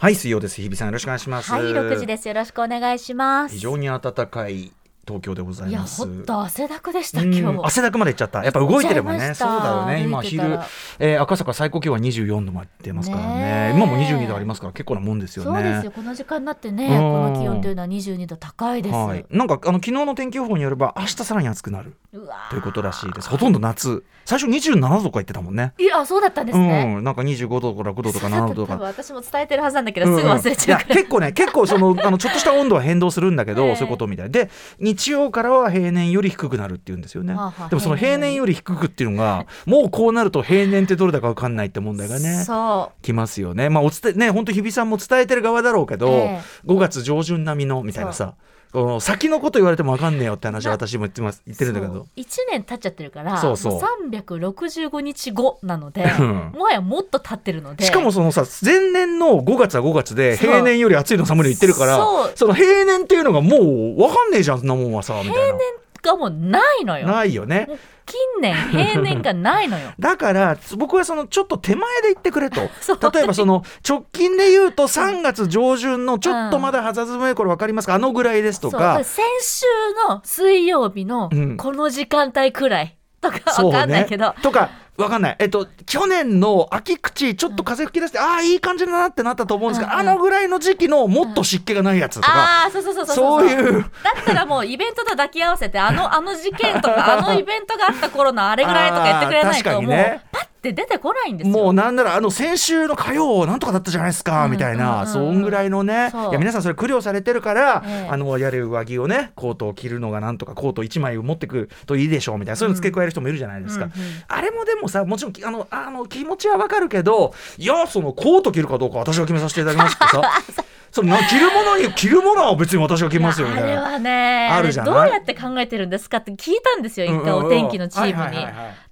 はい、水曜です。日比さんよろしくお願いします。はい、6時です。よろしくお願いします。非常に暖かい東京でございいや、ます。ほんと汗だくでした、うん今日。汗だくまで行っちゃった。やっぱ動いてればね。そうだよね。今昼えー赤坂最高気温は24度まで出ますからね。今も22度ありますから結構なもんですよね。そうですよ。この時間になってね、うんこの気温というのは22度高いです。はい。なんかあの昨日の天気予報によれば明日さらに暑くなるということらしいです。ほとんど夏。最初27度とか言ってたもんね。いや、そうだったんですね。うん。なんか25度から5度とか7度とか。私も伝えてるはずなんだけど、すぐ忘れちゃうんん。結構ね結構そのあのちょっとした温度は変動するんだけど、ええそういうことみたいで日曜からは平年より低くなるっていうんですよね、はあはあでもその平年より低くっていうのが もうこうなると平年ってどれだか分かんないって問題がね。そきますよね。まあお伝えね本当日比さんも伝えてる側だろうけど、え5月上旬並みのみたいなさこの先のこと言われても分かんねえよって話は私も言ってます言ってるんだけど。1年経っちゃってるからそうそう。も365日後なのでうん。もはやもっと経ってるので。しかもそのさ前年の5月は5月で平年より暑いの寒いの言ってるからその平年っていうのがもう分かんねえじゃんそんなもんはさみたいな。がもうないのよないよね。近年平年がないのよだから僕はそのちょっと手前で言ってくれと例えばその直近で言うと3月上旬のちょっとまだ肌寒い頃分かりますかあのぐらいですとか先週の水曜日のこの時間帯くらいとかわかんないけど、とか分かんない。えっと去年の秋口ちょっと風吹き出して、ああいい感じだなってなったと思うんですけど、あのぐらいの時期のもっと湿気がないやつとか、ああそうそうそうそうそういう。だったらもうイベントと抱き合わせてあのあの事件とかあのイベントがあった頃のあれぐらいとか言ってくれないと もうパッて出てこないんですよ。もうなんならあの先週の火曜なんとかだったじゃないですか、うん。みたいな、うんうんうん。そんぐらいのね。いや皆さんそれ苦慮されてるから、ええ。あのやれ上着をねコートを着るのがなんとかコート1枚持ってくといいでしょうみたいな。そういうの付け加える人もいるじゃないですか、うんうんあれもでもさもちろんあのあの気持ちはわかるけどいやそのコート着るかどうか私が決めさせていただきますってさ。そ着るものに着るものは別に私が着ますよみたいな。いやあれはねあるじゃない？どうやって考えてるんですかって聞いたんですよ一回お天気のチームに、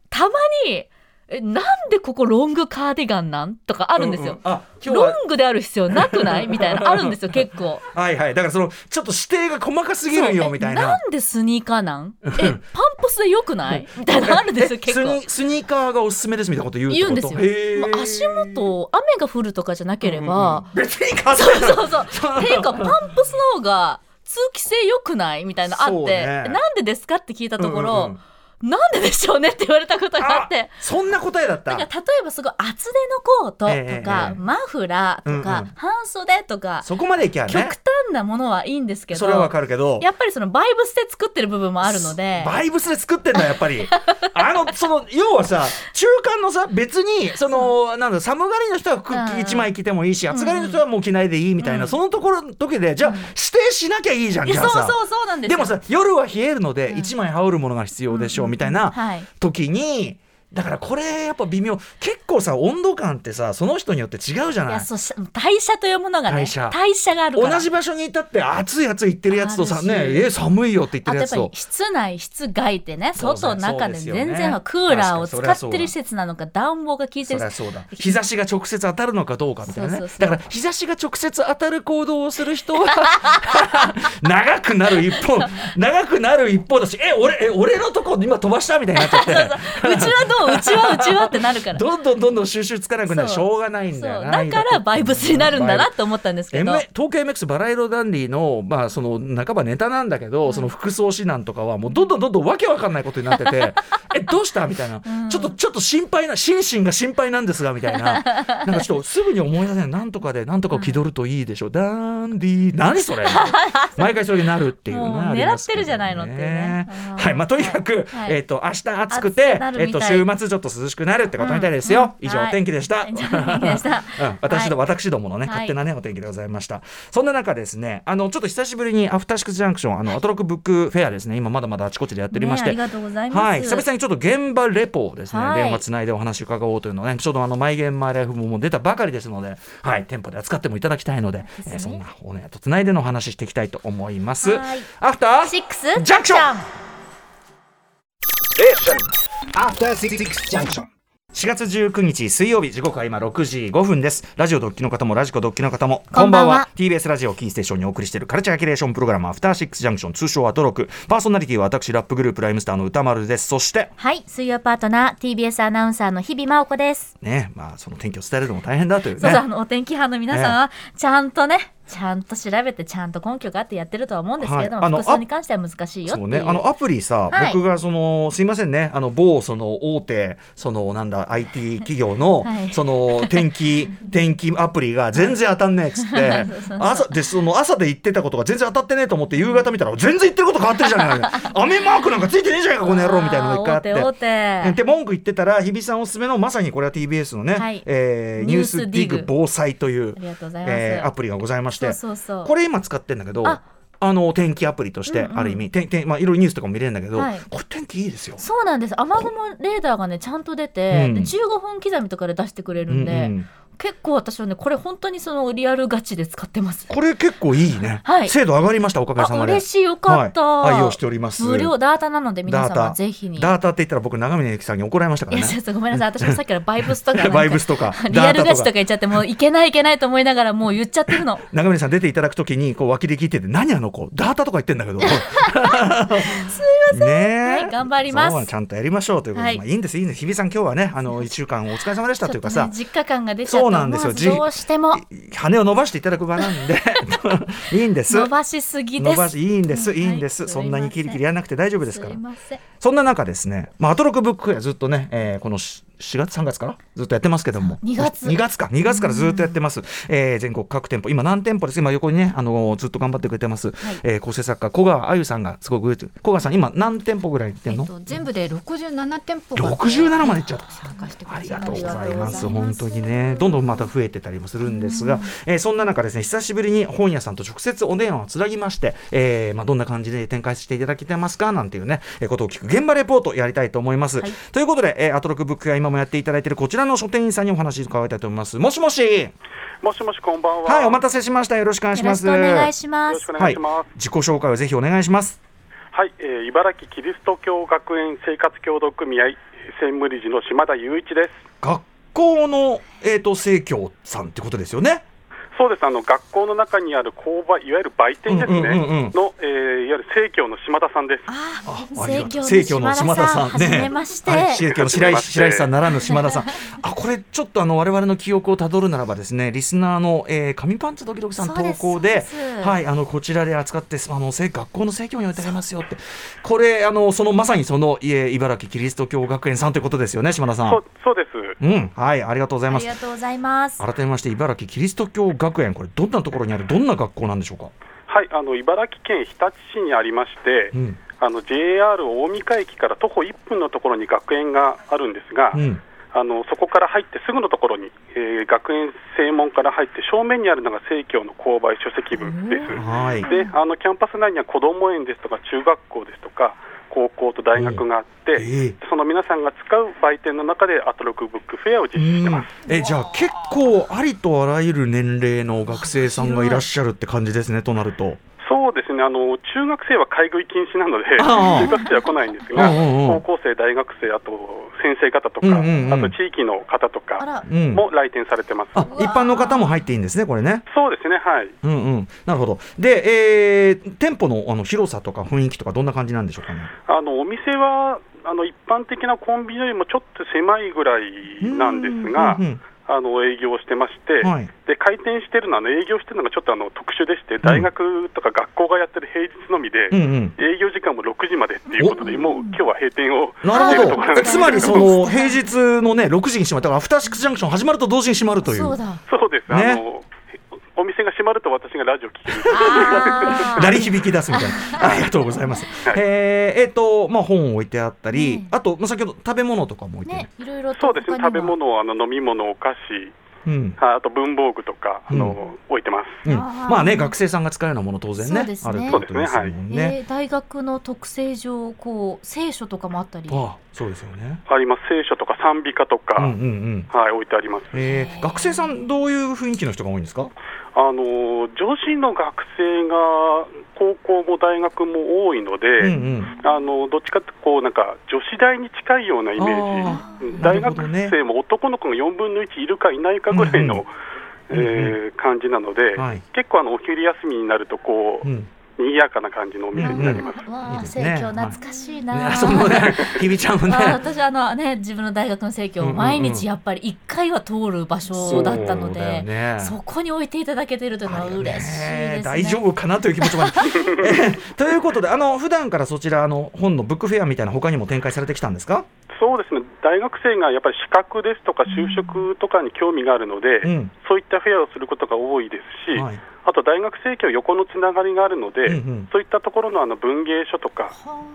たまにえなんでここロングカーディガンなん？とかあるんですよ、ううあ今日ロはングである必要なくない？みたいなあるんですよ結構。はいはい。だからそのちょっと指定が細かすぎるよみたいな。えなんでスニーカーなん？えパンプスでよくない？みたいなのあるんですよ え結構。スニーカーがおすすめですみたいなこと言う言うんですよ、まあ足元雨が降るとかじゃなければ、うんうん別にそうそうそう。っていうかパンプスの方が通気性良くない？みたいなのあって、ね。えなんでですか？って聞いたところ、うんうんうんなんででしょうねって言われたことがあって。あそんな答えだった？だから例えばすごい厚手のコートとか、ええええマフラーとか、うんうん。半袖とか、そこまでいきゃね。極端なものはいいんですけどそれはわかるけど。やっぱりそのバイブスで作ってる部分もあるので。バイブスで作ってんだやっぱり。あのその要はさ中間のさ別にそのなんだ寒がりの人は服うん。一枚着てもいいし暑がりの人はもう着ないでいいみたいな、うん。そのところの時でじゃあ指定しなきゃいいじゃんいやそうじゃあさそうそうなんですよ。でもさ夜は冷えるのでうん。一枚羽織るものが必要でしょうみたいなはい。時にだからこれやっぱ微妙。結構さ温度感ってさその人によって違うじゃいない？やそうし代謝というものがね代謝。があるから。同じ場所にいたって暑い暑い言ってるやつとさねえ寒いよって言ってるやつと。室内室外ってね外中で全然クーラーを使ってる施設なのか暖房が効いてる。そりゃそうだ。日差しが直接当たるのかどうかみたいなねだから日差しが直接当たる行動をする人は 長くなる一方長くなる一方だしえ俺え俺のとこ今飛ばした？みたいになっちゃって。うちはどううちはうちはってなるから。どんどんどんどん収集つかなくなる。しょうがないんだよ。なだからバイブスになるんだなって思ったんですけど。東京 MX バラ色ダンディの,、まあその半ばネタなんだけど、その服装指南とかはもうどんどんどんどんわけわかんないことになってて えどうした？みたいな、ん。ちょっとちょっと心配な心身が心配なんですがみたいな。なんかちょっとすぐに思い出せない。なんとかでなんとかを気取るといいでしょう、ダンディ何それ？毎回それになるっていうね。狙ってるじゃないのってねうんはい。まあとにかく、はい。えっ、と明日暑くてえっ、とみたい週末ちょっと涼しくなるってことみたいですよ、以上、お天気でした、私ど、はい私どものね、はい。勝手なね、お天気でございました。そんな中ですね、あの、ちょっと久しぶりにアフターシックスジャンクション、あの、アトロックブックフェアですね、今まだまだあちこちでやっておりまして。ねありがとうございます。はい、久々にちょっと現場レポをですね、はい。電話つないでお話伺おうというのをね、ちょうどあの、マイゲームマイライフも出たばかりですので、はい、店舗で扱ってもいただきたいので、えーそんなおねとつないでのお話ししていきたいと思います。はい。アフターシックスジャンクション After Six Junction. 4月19日水曜日時刻は今6時5分です。ラジオドッキの方もラジコドッキの方もこんばんは。TBS ラジオキーステーションにお送りしているカルチャーキュレーションプログラムアフターシックスジャンクション通称アトロクパーソナリティは私ラップグループライムスターの歌丸です。そしてはい水曜パートナー TBS アナウンサーの日々真央子です。ねまあその天気を伝えるのも大変だというね。そうそうあのお天気班の皆さんはちゃんとねちゃんと調べてちゃんと根拠があってやってるとは思うんですけれども、はい。あの服装に関しては難しいよっていう。そうね、あのアプリさ、はい。僕がそのすいませんね。あの某その大手そのなんだ IT 企業の、はい。その天気天気アプリが全然当たんねえっつって。朝でその朝で言ってたことが全然当たってねえと思って夕方見たら全然言ってること変わってるじゃないか 雨マークなんかついてねえじゃないかこの野郎みたいなのが一回あって。で文句言ってたら日比さんおすすめのまさにこれは TBS のね、はい。えーニュースディグ。防災というえーアプリがございましてそうそうそう。これ今使ってんだけどあ。あの天気アプリとしてある意味、てんてんまあ、いろいろニュースとかも見れるんだけど、はい。これ天気いいですよ。そうなんです。雨雲レーダーがねちゃんと出て、うん。で15分刻みとかで出してくれるんで、うんうん結構私はねこれ本当にそのリアルガチで使ってます。これ結構いいね、はい。精度上がりましたおかげさあまで。嬉しいよかった、はい、愛用しております。無料ダータなので皆さんダータ。はぜひに。ダータって言ったら僕長峰由紀さんに怒られましたからね。ごめんなさい。私もさっきからバイブスとか バイブスとか。リアルガチとか言っちゃってもういけないいけないと思いながらもう言っちゃってるの。長峰さん出ていただくときにこう脇で聞いてて何あの子？ダータとか言ってんだけど。すいません。ねえ。はい頑張ります。ちゃんとやりましょうということで、はい。い、まあいいんですいいんです。日比さん今日はねあの一週間お疲れ様でしたというかさ。ね、実家感が出ちゃってそうなんですよ。どうしても。羽を伸ばしていただく場なんで。いいんです。伸ばしすぎです。伸ばしいいんです、はい。いいんです、そんなにキリキリまやらなくて大丈夫ですから。そんな中ですね、まあ、アトロクブックフェアずっとね、えーこのし4月3月からずっとやってますけども。2月。2月か。2月からずっとやってます、えー全国各店舗。今何店舗です？今横にねあのずっと頑張ってくれてます、えー構成作家小川あゆさんがすごく小川さん今何店舗ぐらい行ってんの、えっと、全部で67店舗が67まで行っちゃった。参加してくありがとうございます。ありがとうございます。本当にね、どんどんまた増えてたりもするんですが、えーそんな中ですね、久しぶりに本屋さんと直接お電話をつなぎまして、えーまあどんな感じで展開していただけてますか？なんていうね、えーことを聞く現場レポートやりたいと思います。はい。ということで、えーアトロクブックが今もやっていただいているこちらの書店員さんにお話伺いたいと思います。もしもし、もしもしこんばんは。はい、お待たせしました。よろしくお願いします。よろしくお願いしますよろしくお願いします。自己紹介をぜひお願いします。はい、えー茨城キリスト教学園生活協同組合専務理事の島田雄一です。学校の、えー、と生協さんってことですよね。そうです。あの学校の中にある工場、いわゆる売店ですね。うんうんうんうんの、えーいわゆる生協の島田さんです。ああ生協の島田さんはじめまして、はい、生協の白石白石さんならぬ島田さん。あ、これちょっとあの我々の記憶をたどるならばですね、リスナーの、えー、紙パンツドキドキさん投稿でですはい、あのこちらで扱ってあのせ学校の生協に置いてありますよって、これあのそのまさにその、えー茨城キリスト教学園さんということですよね、島田さ。んそうです。うん、はい、ありがとうございあます。りがとうございます改めまして茨城キリスト教学園これどんなところにあるどんな学校なんでしょうか？はい、あの茨城県日立市にありまして、うん、あの JR 大三鹿駅から徒歩1分のところに学園があるんですが。うん、あのそこから入ってすぐのところに、えー学園正門から入って正面にあるのが生協の購買書籍部です。はい。であのキャンパス内には子ども園ですとか中学校ですとか高校と大学があって、ええその皆さんが使う売店の中でアトロクブックフェアを実施してます。えじゃあ結構ありとあらゆる年齢の学生さんがいらっしゃるって感じですねとなると。そうですねあの中学生は買い食い禁止なので中学生は来ないんですがうんうんうん高校生大学生あと先生方とか、うんうんうんあと地域の方とか。も来店されてます。あ一般の方も入っていいんですねこれね。そうですねはいうんうん。なるほど。で、えー店舗のあの広さとか雰囲気とかどんな感じなんでしょうかね。あのお店はあの一般的なコンビニよりもちょっと狭いぐらいなんですが、うんうんあの営業してまして、はい。で開店してるのはあの営業してるのがちょっとあの特殊でして、大学とか学校がやってる平日のみで、うんうん。営業時間も6時までっていうことで、もう今日は閉店をなるほど。つまりその平日のね6時に閉まる。だからアフターシックスジャンクション始まると同時に閉まるという。そうだ。そうです、ねあのお店が閉まると私がラジオ聞ける鳴り響き出すみたいな。ありがとうございます。はいえーえっ、とまあ本を置いてあったり、ねあとまあ先ほど食べ物とかも置いてる。ねいろいろとそうですね、食べ物、あの飲み物、お菓子、うん。ああと文房具とか、あのうん置いてます。うん、まあね学生さんが使うようなもの当然ねねあるってことですもんね。えー大学の特性上こう聖書とかもあったりああそうですよね。あります、聖書とか賛美歌とか、うんうんうん。はい、置いてあります。えー、学生さんどういう雰囲気の人が多いんですか？あの女子の学生が高校も大学も多いので、うんうん。あのどっちかってこうなんか女子大に近いようなイメージ、うん。大学生も男の子が4分の1いるかいないかぐらいの、うんうん。えー感じなので、はい。結構あのお昼休みになるとこう、うん賑やかな感じのお店になります。わあ、いいですね生協懐かしいな。ね、そのね、ひびちゃんもね。あ私あのね自分の大学の生協うんうんうん毎日やっぱり一回は通る場所だったので、ねそこに置いていただけてるというのは嬉しいですね。大丈夫かなという気持ちもある、え ー ということで、あの普段からそちらあの本のブックフェアみたいな他にも展開されてきたんですか？そうですね大学生がやっぱり資格ですとか就職とかに興味があるので、うんそういったフェアをすることが多いですし、はいあと大学生協横のつながりがあるので、うんうん。そういったところのあの文芸書とか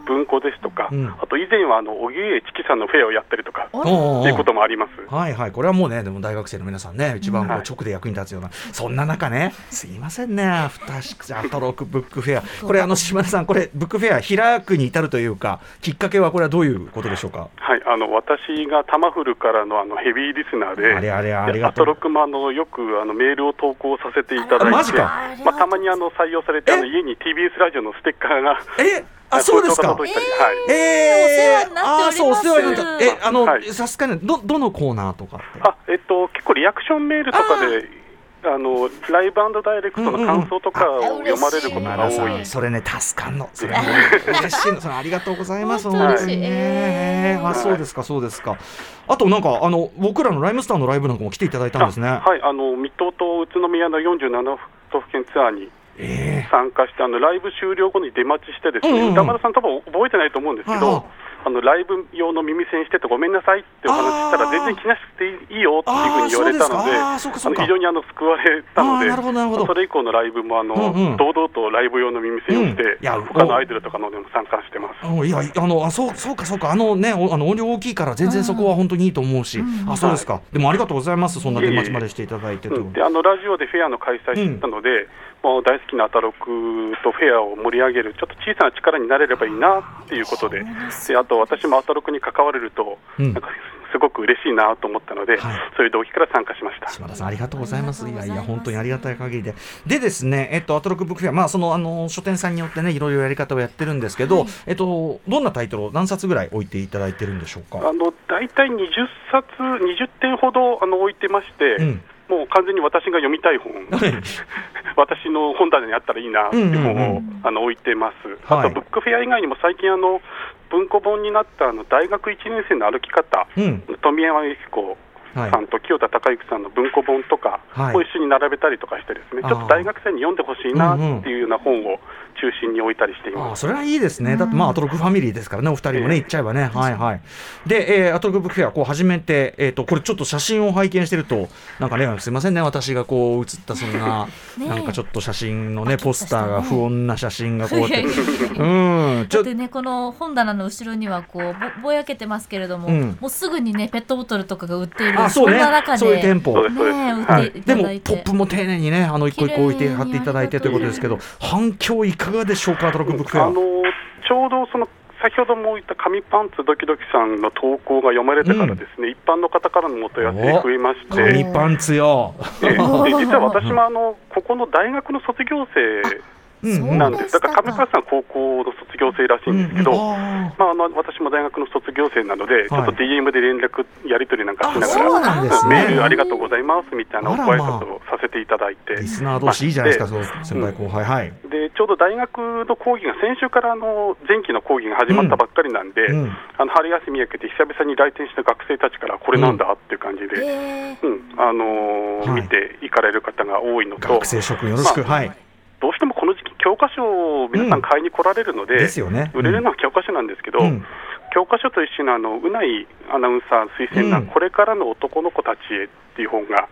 文庫ですとか、うん。あと以前はあの荻上チキさんのフェアをやったりとかっていうこともあります。はいはい、これはもうね、でも大学生の皆さんね、一番こうはい。直で役に立つような、そんな中ね、すいませんね、アフターシックスアトロクブックフェア、これ、あの島田さん、これ、ブックフェア、開くに至るというか、きっかけはこれはどういうことでしょうか？はい、あの私がタマフルからのあのヘビーリスナーで、あれあれありでがとう。アトロクもあのよくあのメールを投稿させていただいて、あマジかまあ、たまにあの採用されて、あのえ？家に TBS ラジオのステッカーが、え、あ、そうですか？届いたりはい。えー、お世話になっております。あーそう、お世話になって、え、あのは、い。さすがに、ど、どのコーナーとかって？あえっと、結構リアクションメールとかで、あのライブダイレクトの感想とかを読まれること島が多い。田さん、それね、助かんの。それね、嬉しいの、それありがとうございます。本本当に。当嬉しいね。あ、そうですか、そうですか。あと、なんか、あの、僕らのライムスターのライブなんかも来ていただいたんですね。はい、あの水戸と宇都宮の47都府県ツアーにえ参加して、あのライブ終了後に出待ちして、ですね、歌丸さん、多分覚えてないと思うんですけど、あのライブ用の耳栓しててごめんなさいってお話ししたら、全然気なしくていいよっていうふうに言われたので、あの非常にあの救われたので、それ以降のライブもあの、うんうん。堂々とライブ用の耳栓をして、うん。いや他のアイドルとかのでも参加してます。あいやあのあそうそうかそうか。あのねおあの音量大きいから全然そこは本当にいいと思うし、あそうですか、でもありがとうございます。そんな出待ちまでしていただいてと。うん、であのラジオでフェアの開催してたので、もう大好きなアタロクとフェアを盛り上げる、ちょっと小さな力になれればいいなっていうことで、であと私もアタロクに関われると、うんなんかすごく嬉しいなと思ったので、はいそういう動機から参加しました。島田さんありがとうございます。いやいや本当にありがたい限りで。でですね、えっとアトロックブックフェアまあそのあの書店さんによってねいろいろやり方をやってるんですけど、えっとどんなタイトルを何冊ぐらい置いていただいてるんでしょうか？あの大体20冊、20点ほどあの置いてまして、うんもう完全に私が読みたい本、私の本棚にあったらいいなっていう本を、あの置いてます、はい。あとブックフェア以外にも最近あの、文庫本になったあの大学1年生の歩き方、うん。富山由紀子はいさんと清田孝之さんの文庫本とかはい。を一緒に並べたりとかして、ですね、あー。ちょっと大学生に読んでほしいなっていうような本を中心に置いたりしていああます。それはいいですね。だってまあアトロックファミリーですからねお二人もねええ。行っちゃえばね、はいはい。で、えー、アトロックブックフェアこう始めてえっ、とこれちょっと写真を拝見してるとなんかねすいませんね。私がこう写ったそんな なんかちょっと写真のねポスターが不穏な写真がこうやって。うん。ちょっとねこの本棚の後ろにはこうぼぼやけてますけれども、うん。もうすぐにねペットボトルとかが売っているあそうね。んな中でそういう店舗そうでもただいて、ポップも丁寧にねあの一個一個置いて貼っていただいてということですけど反響いかがでしょうかアトロックブックフェア。あのちょうどその先ほども言った紙パンツドキドキさんの投稿が読まれてからですね、一般の方からのお問い合わせが増えまして、紙パンツよ。ええ。で実は私もあの ここの大学の卒業生うんなんです、だから上川さんは高校の卒業生らしいんですけど、まあ、あの私も大学の卒業生なので、ちょっと DM で連絡、やり取りなんかしながら、ね。メールありがとうございますみたいなご挨拶をさせていただいて、ーリスナー同士いいじゃないですか、先輩後輩、はい。でちょうど大学の講義が先週からあの前期の講義が始まったばっかりなんで、うん。あの春休み明けて久々に来店した学生たちから、これなんだっていう感じで、えうん。あの見て行かれる方が多いのと、学生諸君よろしく、まあはい。どうしてもこの時期、教科書を皆さん買いに来られるので、ですよね。売れるのは教科書なんですけど、うん。教科書と一緒にあのうないアナウンサー推薦欄、うん。これからの男の子たちへっていう本が、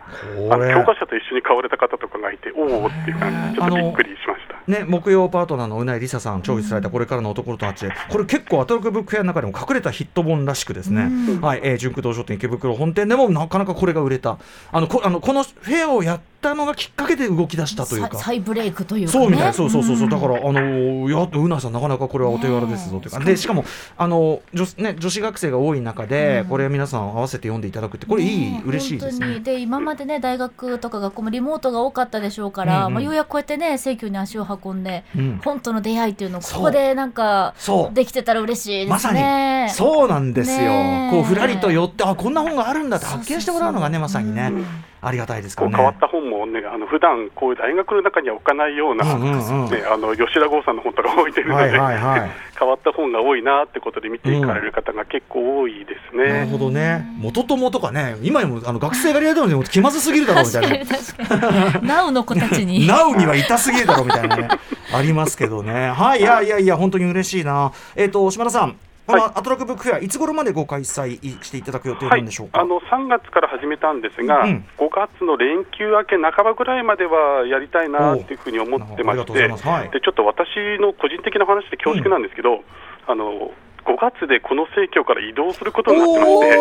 あの教科書と一緒に買われた方とかがいて、おおっていう感じで、ちょっとびっくりしました。ね、木曜パートナーのうないりささん、調律されたこれからの男の子たちへ、これ結構アトロックブックフェアの中でも隠れたヒット本らしくですね、はい、えー、純駆動書店池袋本店でもなかなかこれが売れた。あの、こあのこのフェアをやっったのがきっかけで動き出したというか。再ブレイクというか、ね、そうみたい。そうそうそうそう、ん。だからあのやうなさんなかなかこれはお手軽ですぞというか、ねえでしかもあの女ね女子学生が多い中で、うん。これ皆さん合わせて読んでいただくってこれいい、ね嬉しいですね。本当に。で今までね大学とか学校もリモートが多かったでしょうから、うんうん。まあ、ようやくこうやってね生協に足を運んで、うん。本との出会いっていうのをここでなんかそう。できてたら嬉しいでますさね。に。そうなんですよ、こうふらりと寄ってあこんな本があるんだって発見してもらうのがねまさにね、うんありがたいですからね。変わった本もね、あの普段こういう大学の中には置かないような、うんうんうんね、あの吉田剛さんの本とか置いてるので、はいはいはい 変わった本が多いなってことで見ていかれる方が結構多いですなるね。ほどね元友とかね今もあの学生がやりたいのに気まずすぎるだろうみたいな 確かに確かに。ナウの子たちに。ナウには痛すぎるだろうみたいなねありますけどねはいいやいやいや本当に嬉しいなえっ、と島田さんこのはいアトラクブックフェアいつ頃までご開催していただく予定はい。なんでしょう、か、あの3月から始めたんですが、うん。5月の連休明け半ばぐらいまではやりたいなっていうふうに思ってまして、はい。でちょっと私の個人的な話で恐縮なんですけど、あの5月でこの生協から移動することになってまして。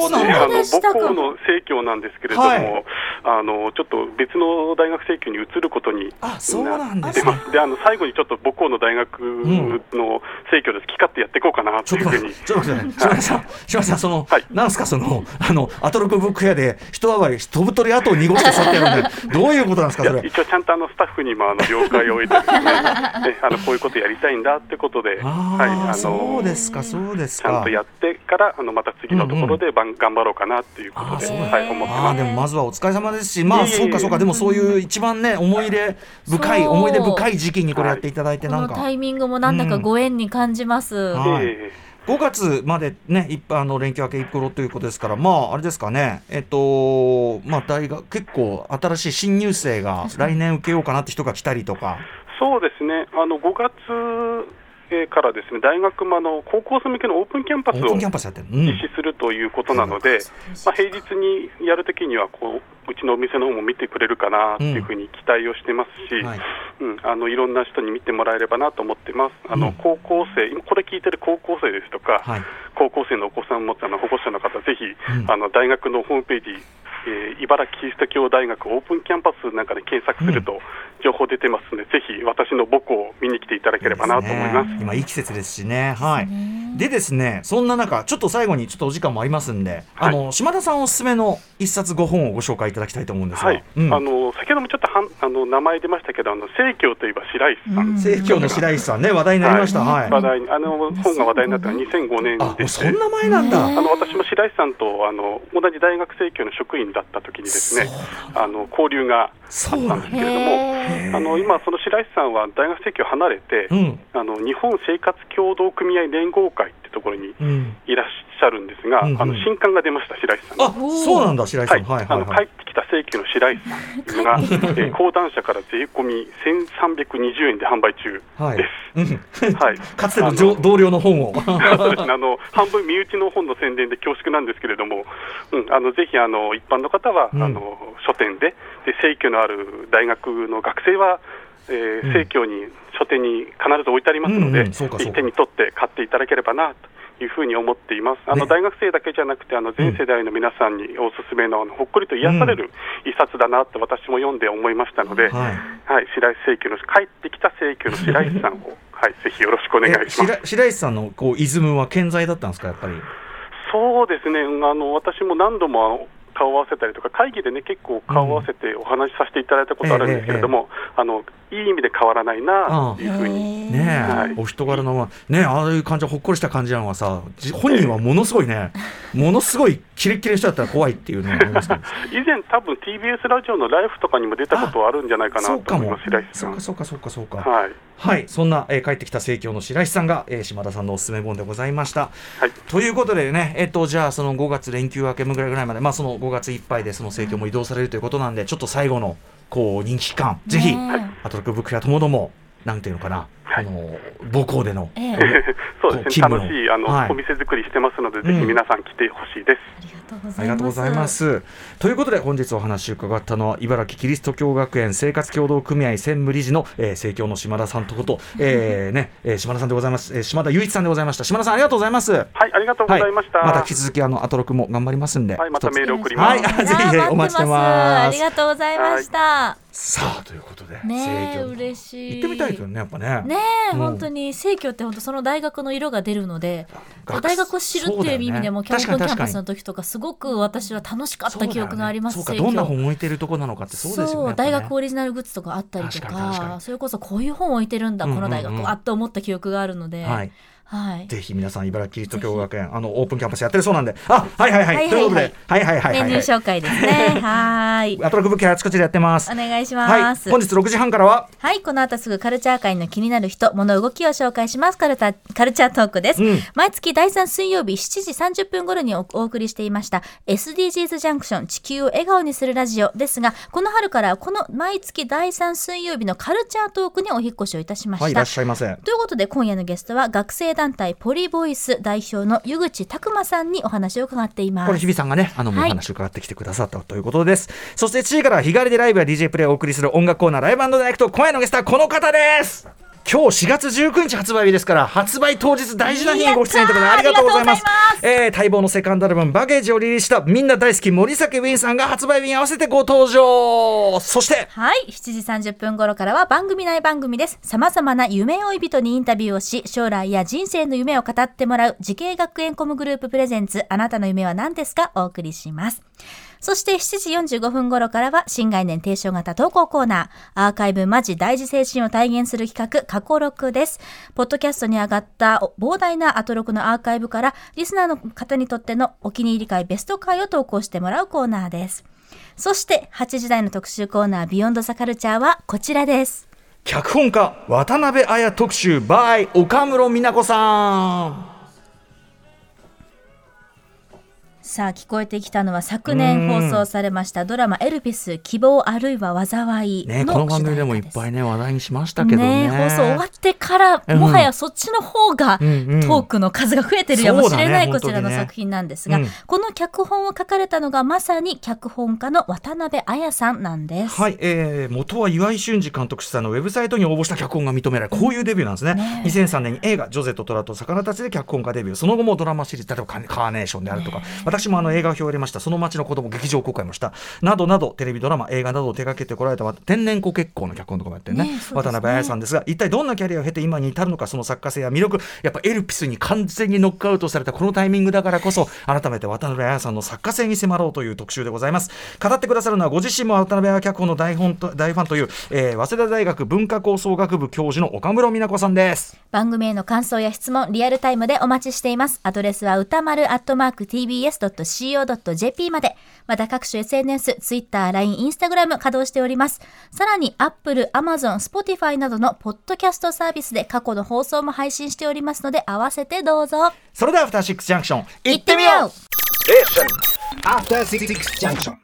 そうなんだ。であの母校の生協なんですけれども、はい。あのちょっと別の大学生協に移ることにあそうなんなですね。ってます。であの最後にちょっと母校の大学の生協で好き勝手やっていこうかなちょっとというふうに。ちょっと待って島田さん島田さんその、はい。なんですかそのあのアトロクブックフェアで一暴れ飛ぶ鳥後を濁して去ってやるんでどういうことなんですかそれ？一応ちゃんとあのスタッフにもあの了解を得てですねで あのこういうことやりたいんだってことで、あはい、あ、あのそうですかそうですか。ちゃんとやってからあのまた次のところでばん頑張ろうかなっていうことで、はい、思ってあます。あでもまずはお疲れ様ですしまあそうかそうか。でもそういう一番ね思い入れ深い思い出深い時期にこれやっていただいてこなんか。のタイミングもなんだかご縁に感じます。はい。え5月までね一般あの連休明け一頃ということですからまああれですかね。えっとまあ大学結構新しい新入生が来年受けようかなって人が来たりとか。えそうですね。あの5月えーからですね大学もあの高校生向けのオープンキャンパスを実施するということなので、まあ、平日にやるときにはこううちのお店の方も見てくれるかなっていうふうに期待をしてますし、はい。うん、あのいろんな人に見てもらえればなと思ってます。あの、うん。高校生、今これ聞いてる高校生ですとか、はい。高校生のお子さんを持つあの保護者の方、ぜひ、ん。あの大学のホームページ、えー茨城キリスト教大学オープンキャンパスなんかで検索すると情報出てますので、ぜひ私の母校を見に来ていただければなと思います。ね。今いい季節ですしね。はい。でですねそんな中ちょっと最後にちょっとお時間もありますんで、あの島田さんおすすめの一冊5本をご紹介いただきたいと思うんですが、はい、うん。あの先ほどもちょっとはんあの名前出ましたけど、あの生協といえば白石さん、うん。生協の白石さんね話題になりました。はい、話題にあの本が話題になったのは2005年でしてうそんな前なんだ、ねあの私も白石さんとあの同じ大学生協の職員だった時にですねあの交流があったんですけれどもあの今その白石さんは大学生協を離れて、うん。あの日本生活協同組合連合会ってところにうん。いらっしゃるんですが、うんうん。あの新刊が出ました白石さん。あの。そうなんだ白石さん、はい、はい、はいあの帰ってきた正規の白石さんが、えー講談社から税込み1320円で販売中はい。です。うん。はい、かつてのあ同同僚の本を。そうですね、あの半分身内の本の宣伝で恐縮なんですけれども、うん、あのぜひあの一般の方は、うん。あの書店でで生協のある大学の学生は、えーうん。生協に書店に必ず置いてありますので、うんうん。手に取って買っていただければなというふうに思っています。あの、ね大学生だけじゃなくてあの全世代の皆さんにおすすめのあのほっこりと癒される一冊だなと私も読んで思いましたので、はい。はい、白石生協の帰ってきた生協の白石さんを、はい、ぜひよろしくお願いします。え白白石さんのこうイズムは健在だったんですかやっぱり？そうですね、うんあの私も何度も顔を合わせたりとか、会議でね、結構顔を合わせてお話しさせていただいたことあるんですけれども、あのいい意味で変わらないなというふうに、ねえ、はい。お人柄のねああいう感じほっこりした感じなのはさじ本人はものすごいね ものすごいキレッキレの人だったら怖いっていうのがありますけど。以前、多分 TBS ラジオのライフとかにも出たことはあるんじゃないかなと思います、白石さ。そうんかそうかそうかそうか。はい。はい。そんな、えー帰ってきた盛況の白石さんが、えー島田さんのおすすめ本でございました。はい。ということでねえっとじゃあその5月連休明けぐらいぐらいまでまあその5月いっぱいでその盛況も移動されるということなんでちょっと最後のこう人気期間ぜひねアトロックブックフェアともどもなんていうのかな、はいあの母校でのええ そうですね、楽しいあの、はいお店作りしてますので、ぜひうん皆さん来てほしいです。ありがとうとうございます。ありがとうございます。ということで本日お話を伺ったのは茨城キリスト教学園生活協同組合専務理事の、えー、政教の島田さんとこと、えーねえー島田さんでございます、えー島田雄一さんでございました島田さんありがとうございます。はい、ありがとうございました。はい、また引き続きあのアトロクも頑張りますんで、はい、またメール送ります。はいあ ぜひぜひお待ちしてますありがとうございました。さあということでねえ政教嬉しい。行ってみたいですよねやっぱね。ねえ、うん。本当に。生協って本当その大学の色が出るので学大学を知るっていう意味でも、キャンキャンパスの時とかすごく私は楽しかった記憶があります、ねどんな本置いてるとこなのかってそうですよね。ね。大学オリジナルグッズとかあったりと確かそれこそこういう本置いてるんだ、うんうんうん。この大学はって思った記憶があるので、はい。はい。ぜひ皆さん茨城キリスト教学園あのオープンキャンパスやってるそうなんで、あはいはいはい、はいはいはい。ということで、はいはいはいはい、メニュー紹介ですね。はい。アトロクブッキーあちこちでやってます。お願いしはい、ます、本日6時半からは、はい、この後すぐカルチャー界の気になる人、物動きを紹介します。カルタカルチャートークです。うん。毎月第3水曜日7時30分頃におお送りしていました SDGs ジャンクション地球を笑顔にするラジオですが、この春からこの毎月第3水曜日のカルチャートークにお引っ越しをいたしました。はい、いらっしゃいませ。ということで今夜のゲストは学生団体ポリボイス代表の湯口拓馬さんにお話を伺っています。これ日比さんがね、あの、お話を伺ってきてくださったということです。そして7時からは日替わりでライブや DJ プレイをお送りする音楽コーナーライブダイレクト、今夜のゲストはこの方です今日4月19日発売日ですから発売当日大事な日にご出演ということでありがとうございますいえー待望のセカンドアルバムバゲージをリリースしたみんな大好き森崎ウィンさんが発売日に合わせてご登場そしてはい。7時30分頃からは番組内番組です。様々な夢追い人にインタビューをし、将来や人生の夢を語ってもらう、滋慶学園 COM グループプレゼンツ、あなたの夢は何ですか？お送りします。そして7時45分頃からは新概念提唱型投稿コーナー、アーカイブマジ大事精神を体現する企画、過去録です。ポッドキャストに上がった膨大なアトロクのアーカイブから、リスナーの方にとってのお気に入り回ベスト回を投稿してもらうコーナーです。そして8時台の特集コーナービヨンドザカルチャーはこちらです。脚本家渡辺彩特集 by 岡室美奈子さんさあ聞こえてきたのは昨年放送されましたドラマエルピス希望あるいは災いね、のこの番組でもいっぱいね話題にしましたけどね。ね放送終わってから、うん。もはやそっちの方が、うんうん。トークの数が増えてるやもしれない、こちらの作品なんですが、うん。この脚本を書かれたのがまさに脚本家の渡辺彩さんなんです。はい、えー、元は岩井俊二監督主催のウェブサイトに応募した脚本が認められこういうデビューなんですね。ね2003年に映画「ジョゼとトラと魚たち」で脚本家デビュー。その後もドラマシリーズ例えばカカーネーションであるとか、私もあの映画表を入れました「その街の子供劇場公開もした。などなどテレビドラマ映画などを手掛けてこられた天然子結構の脚本とかもやってるねね。渡辺彩さんですが一体どんなキャリアを経て今に至るのかその作家性や魅力。やっぱエルピスに完全にノックアウトされたこのタイミングだからこそ改めて渡辺彩さんの作家性に迫ろうという特集でございます。語ってくださるのはご自身も渡辺彩脚本の大本と大ファンという、えー早稲田大学文化構想学部教授の岡室美奈子さんです。番組への感想や質問、リアルタイムでお待ちしています。アドレスは歌丸アットマーク tbs.co.jp まで。また各種 SNS、Twitter、LINE、Instagram 稼働しております。さらに Apple、Amazon、Spotify などのポッドキャストサービスで過去の放送も配信しておりますので合わせてどうぞ。それではアフターシックスジャンクション行ってみよう After Six Junction.